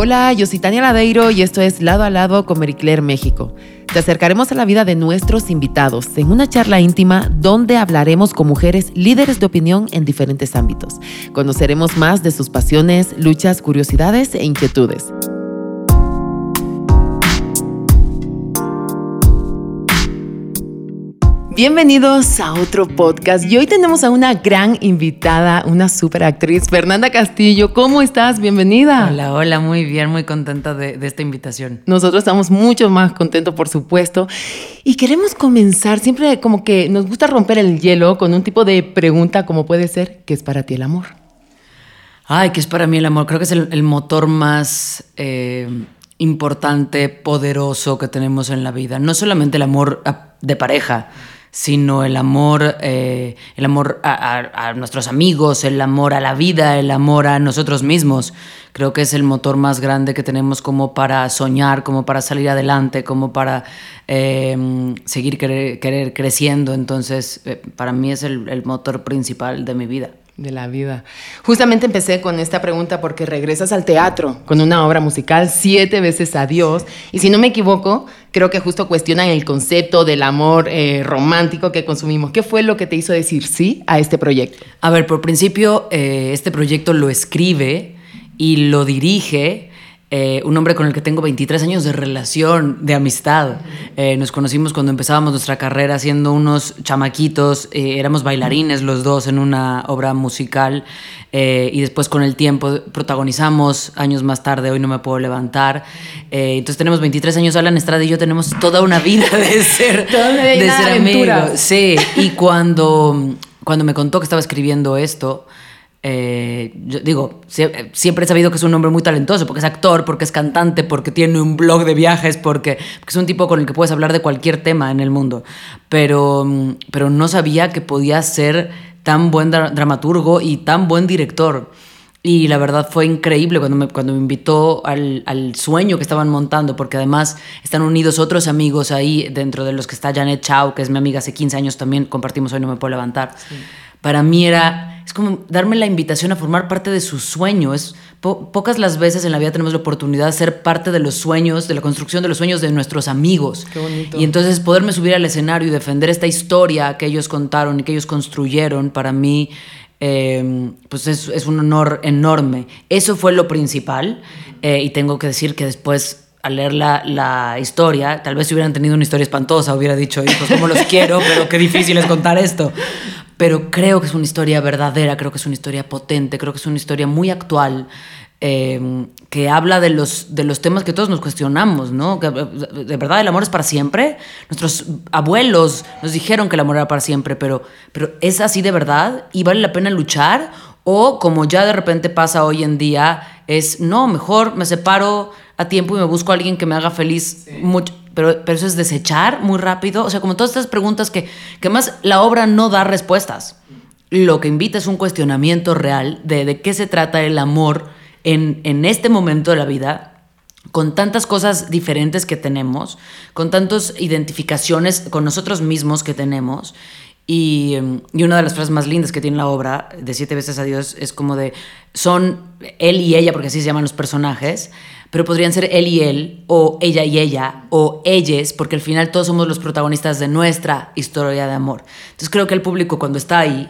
Hola, yo soy Tania Ladeiro y esto es Lado a Lado con Mericler México. Te acercaremos a la vida de nuestros invitados en una charla íntima donde hablaremos con mujeres líderes de opinión en diferentes ámbitos. Conoceremos más de sus pasiones, luchas, curiosidades e inquietudes. Bienvenidos a otro podcast y hoy tenemos a una gran invitada, una super actriz, Fernanda Castillo. ¿Cómo estás? Bienvenida. Hola, hola, muy bien, muy contenta de, esta invitación. Nosotros estamos mucho más contentos, por supuesto, y queremos comenzar, siempre como que nos gusta romper el hielo con un tipo de pregunta como puede ser, ¿qué es para ti el amor? Ay, ¿qué es para mí el amor? Creo que es el, motor más... Eh, importante, poderoso que tenemos en la vida. No solamente el amor de pareja, sino el amor, eh, el amor a, nuestros amigos, el amor a la vida, el amor a nosotros mismos. Creo que es el motor más grande que tenemos como para soñar, como para salir adelante, como para em, seguir querer, creciendo. Entonces, eh, para mí es el motor principal de mi vida de la vida. Justamente empecé con esta pregunta porque regresas al teatro con una obra musical, Siete veces a Dios, y si no me equivoco, creo que justo cuestionan el concepto del amor eh, romántico que consumimos. ¿Qué fue lo que te hizo decir sí a este proyecto? A ver, por principio, eh, este proyecto lo escribe y lo dirige eh, un hombre con el que tengo 23 años de relación, de amistad. Eh, nos conocimos cuando empezábamos nuestra carrera siendo unos chamaquitos, eh, éramos bailarines los dos en una obra musical y después con el tiempo protagonizamos años más tarde, hoy no me puedo levantar. entonces tenemos 23 años, Alan Estrada y yo tenemos toda una vida de ser, de ser amigos. Sí, y cuando, cuando me contó que estaba escribiendo esto, eh, yo digo, siempre he sabido que es un hombre muy talentoso, porque es actor, porque es cantante, porque tiene un blog de viajes, porque, es un tipo con el que puedes hablar de cualquier tema en el mundo. Pero, mm, pero no sabía que podía ser tan buen dramaturgo y tan buen director. Y la verdad fue increíble cuando me, cuando me invitó al, al, sueño que estaban montando, porque además están unidos otros amigos ahí, dentro de los que está Janet Chao, que es mi amiga hace 15 años también, compartimos Hoy No Me Puedo Levantar. Para mí era es como darme la invitación a formar parte de su sueño. Es pocas las veces en la vida tenemos la oportunidad de ser parte de los sueños, de la construcción de los sueños de nuestros amigos. Qué bonito. Y entonces poderme subir al escenario y defender esta historia que ellos contaron y que ellos construyeron, para mí, em, pues es, un honor enorme. Eso fue lo principal. Eh, y tengo que decir que después al leer la, la, historia, tal vez si hubieran tenido una historia espantosa, hubiera dicho, pues como los quiero, pero qué difícil es contar esto pero creo que es una historia verdadera, creo que es una historia potente, creo que es una historia muy actual. Em, que habla de los, de los temas que todos nos cuestionamos, ¿no? De verdad el amor es para siempre. Nuestros abuelos nos dijeron que el amor era para siempre, pero, pero ¿es así de verdad? ¿Y vale la pena luchar? O como ya de repente pasa hoy en día, es, no, mejor me separo a tiempo y me busco a alguien que me haga feliz mucho pero, pero eso es desechar muy rápido. O sea, como todas estas preguntas que, que más la obra no da respuestas. Lo que invita es un cuestionamiento real de, de qué se trata el amor en, en este momento de la vida, con tantas cosas diferentes que tenemos, con tantas identificaciones con nosotros mismos que tenemos. Y, y, una de las frases más lindas que tiene la obra, de Siete veces a Dios, es como de, son él y ella, porque así se llaman los personajes, pero podrían ser él y él, o ella y ella, o ellas, porque al final todos somos los protagonistas de nuestra historia de amor. Entonces creo que el público cuando está ahí,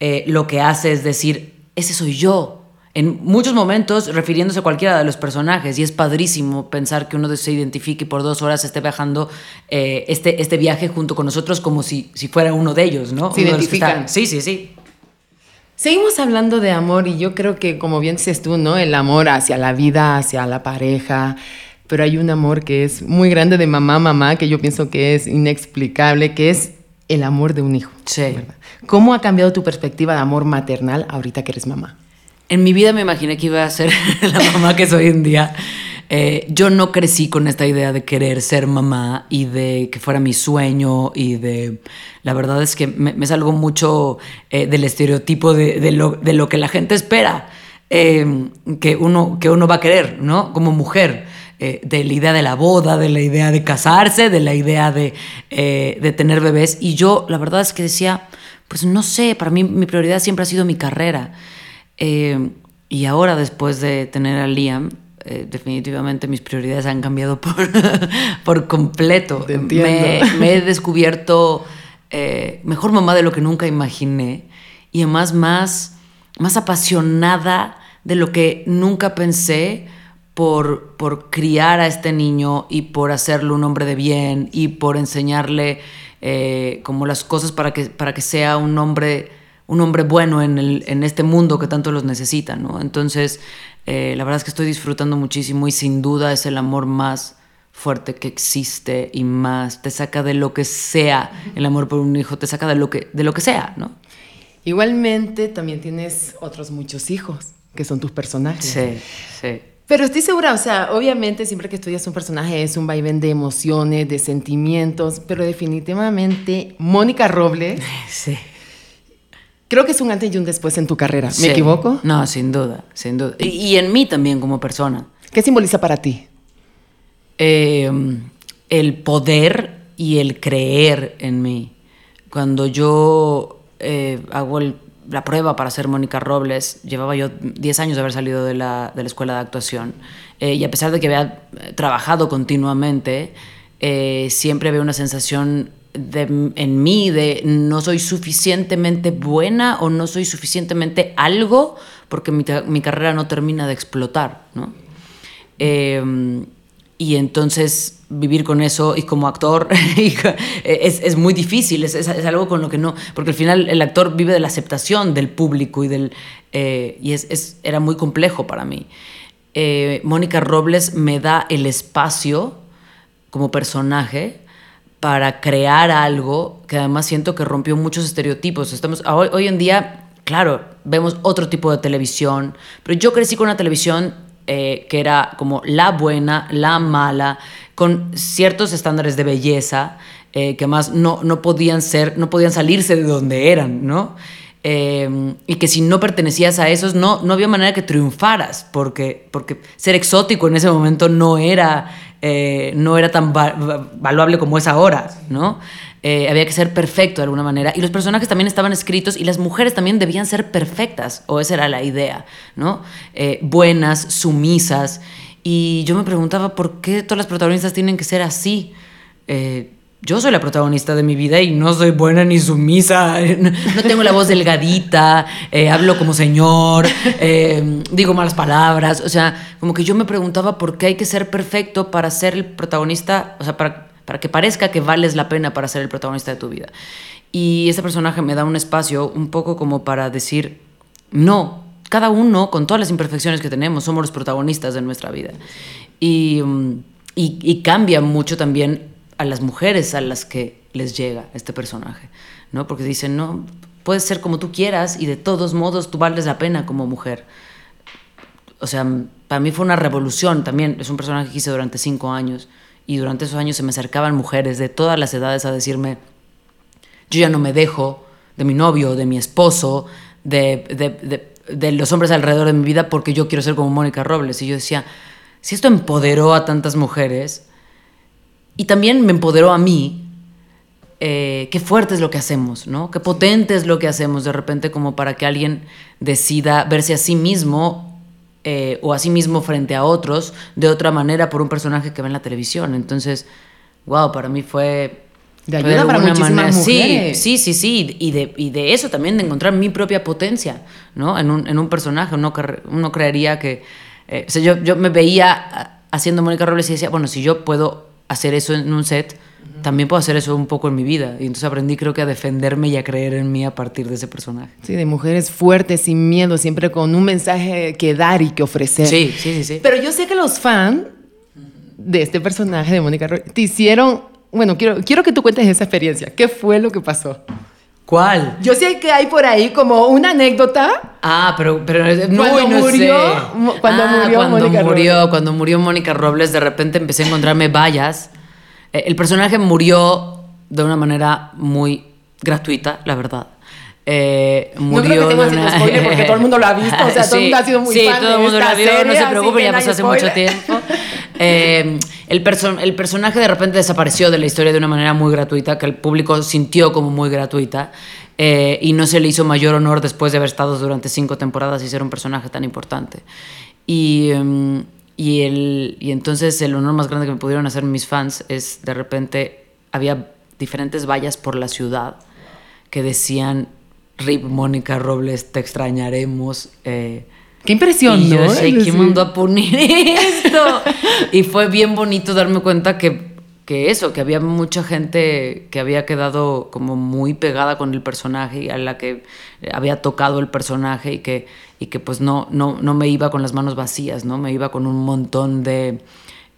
eh, lo que hace es decir, ese soy yo. En muchos momentos refiriéndose a cualquiera de los personajes, y es padrísimo pensar que uno se identifique y por dos horas esté viajando eh, este, este viaje junto con nosotros como si, si fuera uno de ellos, ¿no? Se identifican. Sí, sí, sí. Seguimos hablando de amor y yo creo que, como bien dices tú, ¿no? El amor hacia la vida, hacia la pareja, pero hay un amor que es muy grande de mamá, mamá, que yo pienso que es inexplicable, que es el amor de un hijo. Sí. ¿Cómo ha cambiado tu perspectiva de amor maternal ahorita que eres mamá? En mi vida me imaginé que iba a ser la mamá que soy hoy en día. Eh, yo no crecí con esta idea de querer ser mamá y de que fuera mi sueño y de... La verdad es que me, salgo mucho eh, del estereotipo de, lo, que la gente espera em, que, uno, que uno va a querer, ¿no? Como mujer. Eh, de la idea de la boda, de la idea de casarse, de la idea de, de tener bebés. Y yo, la verdad es que decía, pues no sé, para mí mi prioridad siempre ha sido mi carrera. y ahora, después de tener a Liam, eh, definitivamente mis prioridades han cambiado por, por completo. Te entiendo. Me, me he descubierto eh, mejor mamá de lo que nunca imaginé y además más, más apasionada de lo que nunca pensé por, por criar a este niño y por hacerlo un hombre de bien y por enseñarle eh, como las cosas para que, para que sea un hombre, un hombre bueno en, el, en este mundo que tanto los necesita, ¿no? Entonces, eh, la verdad es que estoy disfrutando muchísimo y sin duda es el amor más fuerte que existe y más te saca de lo que sea el amor por un hijo, te saca de lo que, de lo que sea, ¿no? Igualmente también tienes otros muchos hijos que son tus personajes. Sí, sí. Pero estoy segura, o sea, obviamente siempre que estudias un personaje es un vaivén de emociones, de sentimientos, pero definitivamente Mónica Robles Sí. Creo que es un antes y un después en tu carrera. ¿Me Sí. equivoco? No, sin duda, sin duda. Y, y en mí también como persona. ¿Qué simboliza para ti? Eh, el poder y el creer en mí. Cuando yo eh, hago el- la prueba para ser Mónica Robles, llevaba yo 10 años de haber salido de la, de la escuela de actuación, eh, y a pesar de que había eh, trabajado continuamente, siempre había una sensación de- en mí de no soy suficientemente buena o no soy suficientemente algo porque mi, mi carrera no termina de explotar, ¿no? Eh, y entonces vivir con eso y como actor co- es, es muy difícil, es, es- algo con lo que no, porque al final el actor vive de la aceptación del público y, del, eh, y es- era muy complejo para mí. Eh, Mónica Robles me da el espacio como personaje para crear algo que además siento que rompió muchos estereotipos. Estamos, hoy, en día, claro, vemos otro tipo de televisión, pero yo crecí con una televisión eh, que era como la buena, la mala, con ciertos estándares de belleza eh, que más no, no podían ser, no podían salirse de donde eran, ¿no? Eh, y que si no pertenecías a esos, no, no había manera que triunfaras, porque, porque ser exótico en ese momento no era, eh, no era tan va- va- valuable como es ahora, ¿no? Eh, había que ser perfecto de alguna manera. Y los personajes también estaban escritos y las mujeres también debían ser perfectas, o esa era la idea, ¿no? Eh, buenas, sumisas. Y yo me preguntaba, ¿por qué todas las protagonistas tienen que ser así? Yo soy la protagonista de mi vida y no soy buena ni sumisa, no, tengo la voz delgadita, eh, hablo como señor, eh, digo malas palabras, o sea, como que yo me preguntaba por qué hay que ser perfecto para ser el protagonista, o sea, para, para que parezca que vales la pena para ser el protagonista de tu vida. Y ese personaje me da un espacio un poco como para decir, no, cada uno, con todas las imperfecciones que tenemos, somos los protagonistas de nuestra vida. Y, mm, y cambia mucho también a las mujeres a las que les llega este personaje, ¿no? Porque dicen, no, puedes ser como tú quieras y de todos modos tú vales la pena como mujer. O sea, para mí fue una revolución también. Es un personaje que hice durante cinco años y durante esos años se me acercaban mujeres de todas las edades a decirme, yo ya no me dejo de mi novio, de mi esposo, de, de, los hombres alrededor de mi vida porque yo quiero ser como Mónica Robles. Y yo decía, si esto empoderó a tantas mujeres y también me empoderó a mí, eh, qué fuerte es lo que hacemos, ¿no? Qué potente es lo que hacemos de repente como para que alguien decida verse a sí mismo eh, o a sí mismo frente a otros de otra manera por un personaje que ve en la televisión. Entonces, wow, para mí fue... De ayuda para alguna muchísimas Sí, mujeres. Sí, sí, sí, y de, y de eso también, de encontrar mi propia potencia, ¿no? En un, en un personaje, uno, uno creería que... eh, o sea, yo, yo me veía ah, haciendo Mónica Robles y decía, bueno, si yo puedo hacer eso en un set, también puedo hacer eso un poco en mi vida. Y entonces aprendí creo que a defenderme y a creer en mí a partir de ese personaje. Sí, de mujeres fuertes, sin miedo, siempre con un mensaje que dar y que ofrecer. Sí, sí, sí, sí. Pero yo sé que los fans de este personaje de Mónica Robles te hicieron. Bueno, quiero, quiero que tú cuentes esa experiencia. ¿Qué fue lo que pasó? ¿Cuál? Yo sé que hay por ahí como una anécdota. Ah, pero, pero no, Cuando no murió, sé. cuando Ah, murió cuando Mónica murió, Robles. cuando murió Mónica Robles, de repente empecé a encontrarme vallas. Eh, el personaje murió de una manera muy gratuita, la verdad. Eh, No creo que murió una- spoiler porque todo el mundo lo ha visto, o sea, todo el mundo ha sido muy sí, fan todo el mundo esta la vio, no serie, se así preocupen, ya no pasó hace spoiler. mucho tiempo. Eh, el, el personaje de repente desapareció de la historia de una manera muy gratuita, que el público sintió como muy gratuita, eh, y no se le hizo mayor honor después de haber estado durante cinco temporadas y ser un personaje tan importante. Y, em, y, el, y entonces el honor más grande que me pudieron hacer mis fans es de repente había diferentes vallas por la ciudad que decían Rip Mónica Robles, te extrañaremos. Eh, Qué impresión, y yo ¿no? decía, ¿quién mandó a poner esto? y fue bien bonito darme cuenta que, que eso, que había mucha gente que había quedado como muy pegada con el personaje y a la que había tocado el personaje y que, y que pues no, no, no me iba con las manos vacías, ¿no? Me iba con un montón de,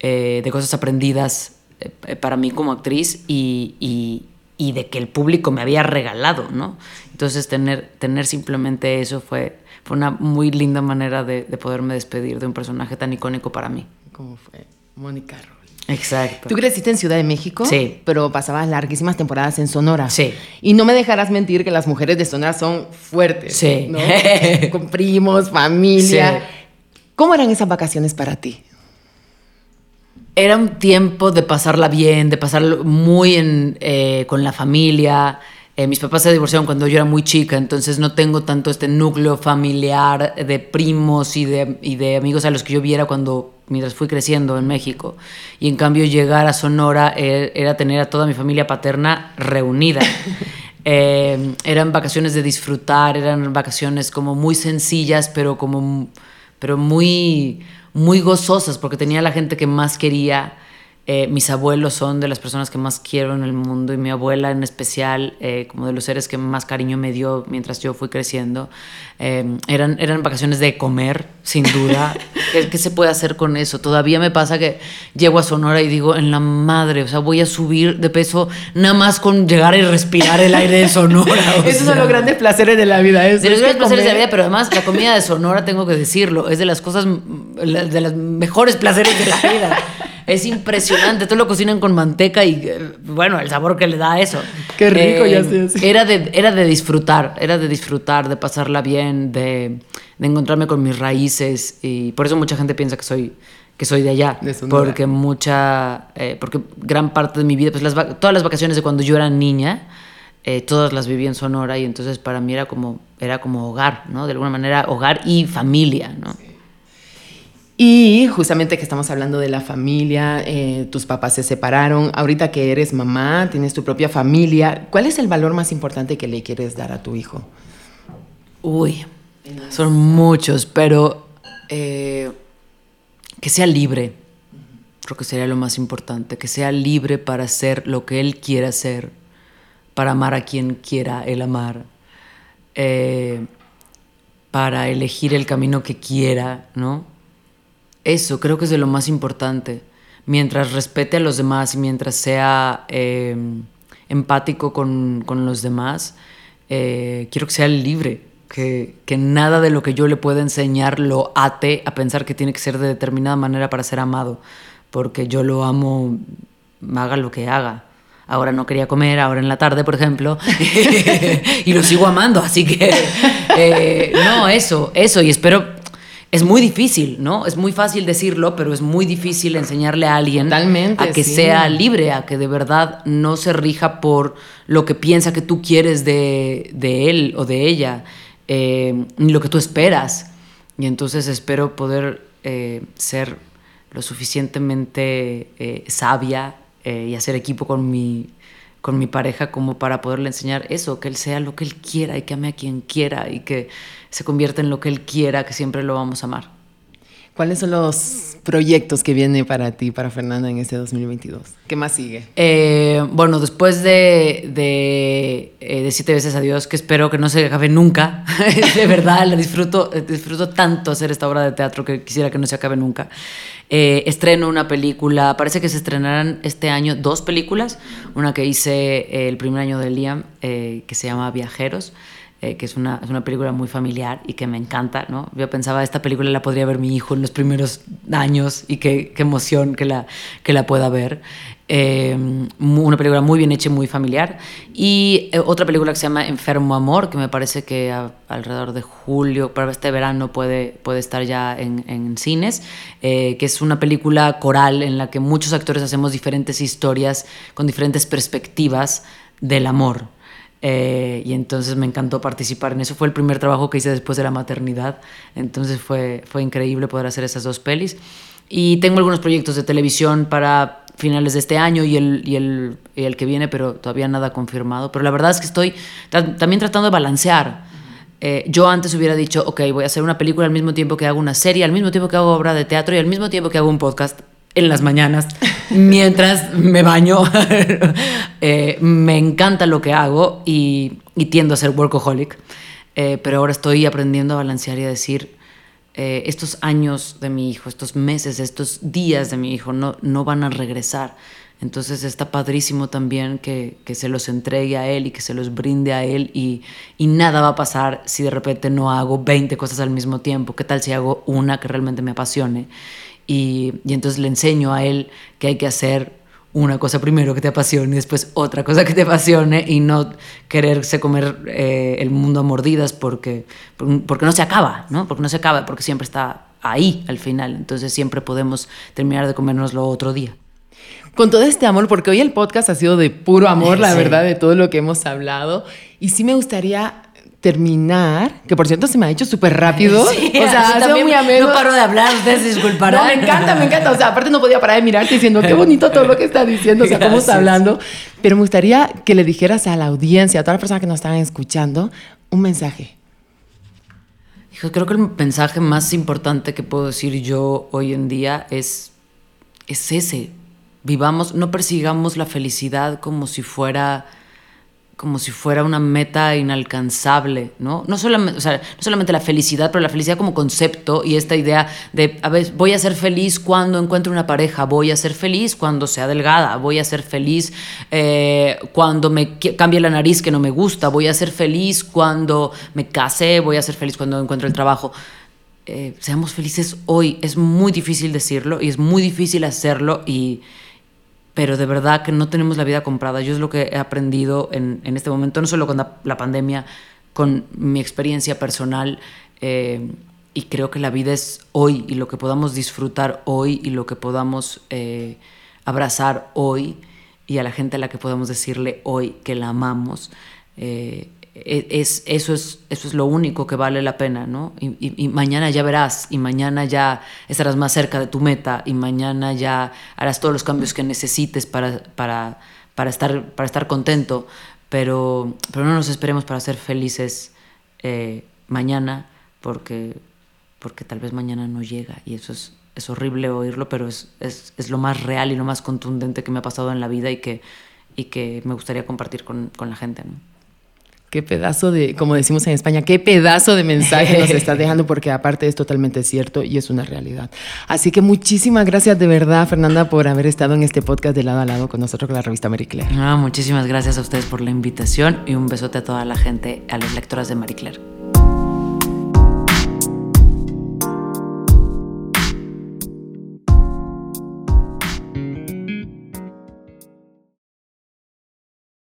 eh, de cosas aprendidas eh, para mí como actriz y, y, y de que el público me había regalado, ¿no? Entonces tener, tener simplemente eso fue, fue una muy linda manera de, de poderme despedir de un personaje tan icónico para mí. ¿Cómo fue? Mónica Robles. Exacto. Tú creciste en Ciudad de México, Sí. pero pasabas larguísimas temporadas en Sonora. Sí. Y no me dejarás mentir que las mujeres de Sonora son fuertes. Sí. ¿no? Con primos, familia. Sí. ¿Cómo eran esas vacaciones para ti? Era un tiempo de pasarla bien, de pasarlo muy en, eh, con la familia. Eh, mis papás se divorciaron cuando yo era muy chica, entonces no tengo tanto este núcleo familiar de primos y de, y de amigos a los que yo viera cuando mientras fui creciendo en México. Y en cambio llegar a Sonora eh, era tener a toda mi familia paterna reunida. Eh, eran vacaciones de disfrutar, eran vacaciones como muy sencillas, pero como pero muy muy gozosas porque tenía la gente que más quería. Eh, mis abuelos son de las personas que más quiero en el mundo y mi abuela en especial, eh, como de los seres que más cariño me dio mientras yo fui creciendo. Eh, eran, eran vacaciones de comer, sin duda. ¿Qué, ¿Qué se puede hacer con eso? Todavía me pasa que llego a Sonora y digo, en la madre, o sea, voy a subir de peso nada más con llegar y respirar el aire de Sonora. Esos son los grandes placeres de la vida. Eso, De los es grandes placeres de la vida, pero además la comida de Sonora, tengo que decirlo, es de las cosas, de los mejores placeres de la vida. Es impresionante, todo lo cocinan con manteca y eh, bueno, el sabor que le da eso. Qué rico, ya sé, sí. Era de, era de disfrutar, era de disfrutar, de pasarla bien, de, de encontrarme con mis raíces y por eso mucha gente piensa que soy que soy de allá, De porque mucha, eh, porque gran parte de mi vida, pues las, todas las vacaciones de cuando yo era niña, eh, todas las viví en Sonora y entonces para mí era como, era como hogar, ¿no? De alguna manera hogar y familia, ¿no? Y justamente que estamos hablando de la familia, eh, tus papás se separaron, ahorita que eres mamá, tienes tu propia familia, ¿cuál es el valor más importante que le quieres dar a tu hijo? Uy, son muchos, pero eh, que sea libre. Creo que sería lo más importante, que sea libre para hacer lo que él quiera hacer, para amar a quien quiera él amar, eh, para elegir el camino que quiera, ¿no? Eso creo que es de lo más importante. Mientras respete a los demás y mientras sea eh, empático con, con los demás, eh, quiero que sea libre. Que, que nada de lo que yo le pueda enseñar lo ate a pensar que tiene que ser de determinada manera para ser amado. Porque yo lo amo, haga lo que haga. Ahora no quería comer, ahora en la tarde, por ejemplo, y lo sigo amando, así que eh, no, eso, eso, y espero, es muy difícil, ¿no? Es muy fácil decirlo, pero es muy difícil enseñarle a alguien Totalmente, a que sí. sea libre, a que de verdad no se rija por lo que piensa que tú quieres de, de él o de ella, eh, ni lo que tú esperas. Y entonces espero poder eh, ser lo suficientemente eh, sabia y hacer equipo con mi, con mi pareja como para poderle enseñar eso, que él sea lo que él quiera y que ame a quien quiera y que se convierta en lo que él quiera, que siempre lo vamos a amar. ¿Cuáles son los proyectos que vienen para ti, para Fernanda, en este 2022? ¿Qué más sigue? Eh, bueno, después de, de, eh, de Siete veces Adiós, que espero que no se acabe nunca, de verdad, la disfruto, eh, disfruto tanto hacer esta obra de teatro que quisiera que no se acabe nunca. Eh, estreno una película, parece que se estrenarán este año dos películas, una que hice el primer año de Liam, eh, que se llama Viajeros. Eh, que es una, es una película muy familiar y que me encanta, ¿no? Yo pensaba, esta película la podría ver mi hijo en los primeros años y qué, qué emoción que la, que la pueda ver. Eh, una película muy bien hecha y muy familiar. Y eh, otra película que se llama Enfermo Amor, que me parece que a- alrededor de julio, para este verano, puede, puede estar ya en, en cines, eh, que es una película coral en la que muchos actores hacemos diferentes historias con diferentes perspectivas del amor. Eh, y entonces me encantó participar en eso. Fue el primer trabajo que hice después de la maternidad. Entonces fue, fue increíble poder hacer esas dos pelis. Y tengo algunos proyectos de televisión para finales de este año y el, y el, el que viene, pero todavía nada confirmado. Pero la verdad es que estoy también tratando de balancear. Eh, yo antes hubiera dicho, ok, voy a hacer una película al mismo tiempo que hago una serie, al mismo tiempo que hago obra de teatro y al mismo tiempo que hago un podcast en las mañanas mientras me baño. Eh, me encanta lo que hago y, tiendo a ser workaholic. Eh, pero ahora estoy aprendiendo a balancear y a decir, eh, estos años de mi hijo, estos meses, estos días de mi hijo no, no van a regresar. Entonces está padrísimo también que, que, se los entregue a él y que se los brinde a él y, y, nada va a pasar si de repente no hago 20 cosas al mismo tiempo. ¿Qué tal si hago una que realmente me apasione? Y, y entonces le enseño a él que hay que hacer una cosa primero que te apasione, después otra cosa que te apasione y no quererse comer eh, el mundo a mordidas porque, porque no se acaba, ¿no? Porque no se acaba, porque siempre está ahí al final. Entonces siempre podemos terminar de comérnoslo otro día. Con todo este amor, porque hoy el podcast ha sido de puro amor, la verdad, de todo lo que hemos hablado. Y sí me gustaría terminar, que por cierto se me ha hecho súper rápido. Sí, o sea, muy ameno. No paro de hablar, ustedes disculparán. No, me encanta, me encanta. O sea, aparte no podía parar de mirarte diciendo qué bonito todo lo que está diciendo, o sea, cómo está hablando. Pero me gustaría que le dijeras a la audiencia, a todas las personas que nos están escuchando, un mensaje. Hijo, creo que el mensaje más importante que puedo decir yo hoy en día es, es ese. Vivamos, no persigamos la felicidad como si fuera como si fuera una meta inalcanzable, ¿no? No solamente, o sea, no solamente la felicidad, pero la felicidad como concepto y esta idea de, a ver, voy a ser feliz cuando encuentre una pareja, voy a ser feliz cuando sea delgada, voy a ser feliz eh, cuando me cambie la nariz que no me gusta, voy a ser feliz cuando me case, voy a ser feliz cuando encuentre el trabajo. Eh, seamos felices hoy. Es muy difícil decirlo y es muy difícil hacerlo y pero de verdad que no tenemos la vida comprada. Yo es lo que he aprendido en, en este momento, no solo con la, pandemia, con mi experiencia personal. Eh, y creo que la vida es hoy y lo que podamos disfrutar hoy y lo que podamos eh, abrazar hoy y a la gente a la que podamos decirle hoy que la amamos. Eh, es, eso, es, eso es lo único que vale la pena, ¿no? Y, y, y, mañana ya verás, y mañana ya estarás más cerca de tu meta, y mañana ya harás todos los cambios que necesites para, para, para, estar, para estar contento, pero, pero no nos esperemos para ser felices eh, mañana, porque, porque tal vez mañana no llega, y eso es, es horrible oírlo, pero es, es, es, lo más real y lo más contundente que me ha pasado en la vida y que, y que me gustaría compartir con, con la gente, ¿no? Qué pedazo de, como decimos en España, qué pedazo de mensaje nos estás dejando, porque aparte es totalmente cierto y es una realidad. Así que muchísimas gracias de verdad, Fernanda, por haber estado en este podcast de lado a lado con nosotros, con la revista Marie Claire. No, muchísimas gracias a ustedes por la invitación y un besote a toda la gente, a las lectoras de Marie Claire.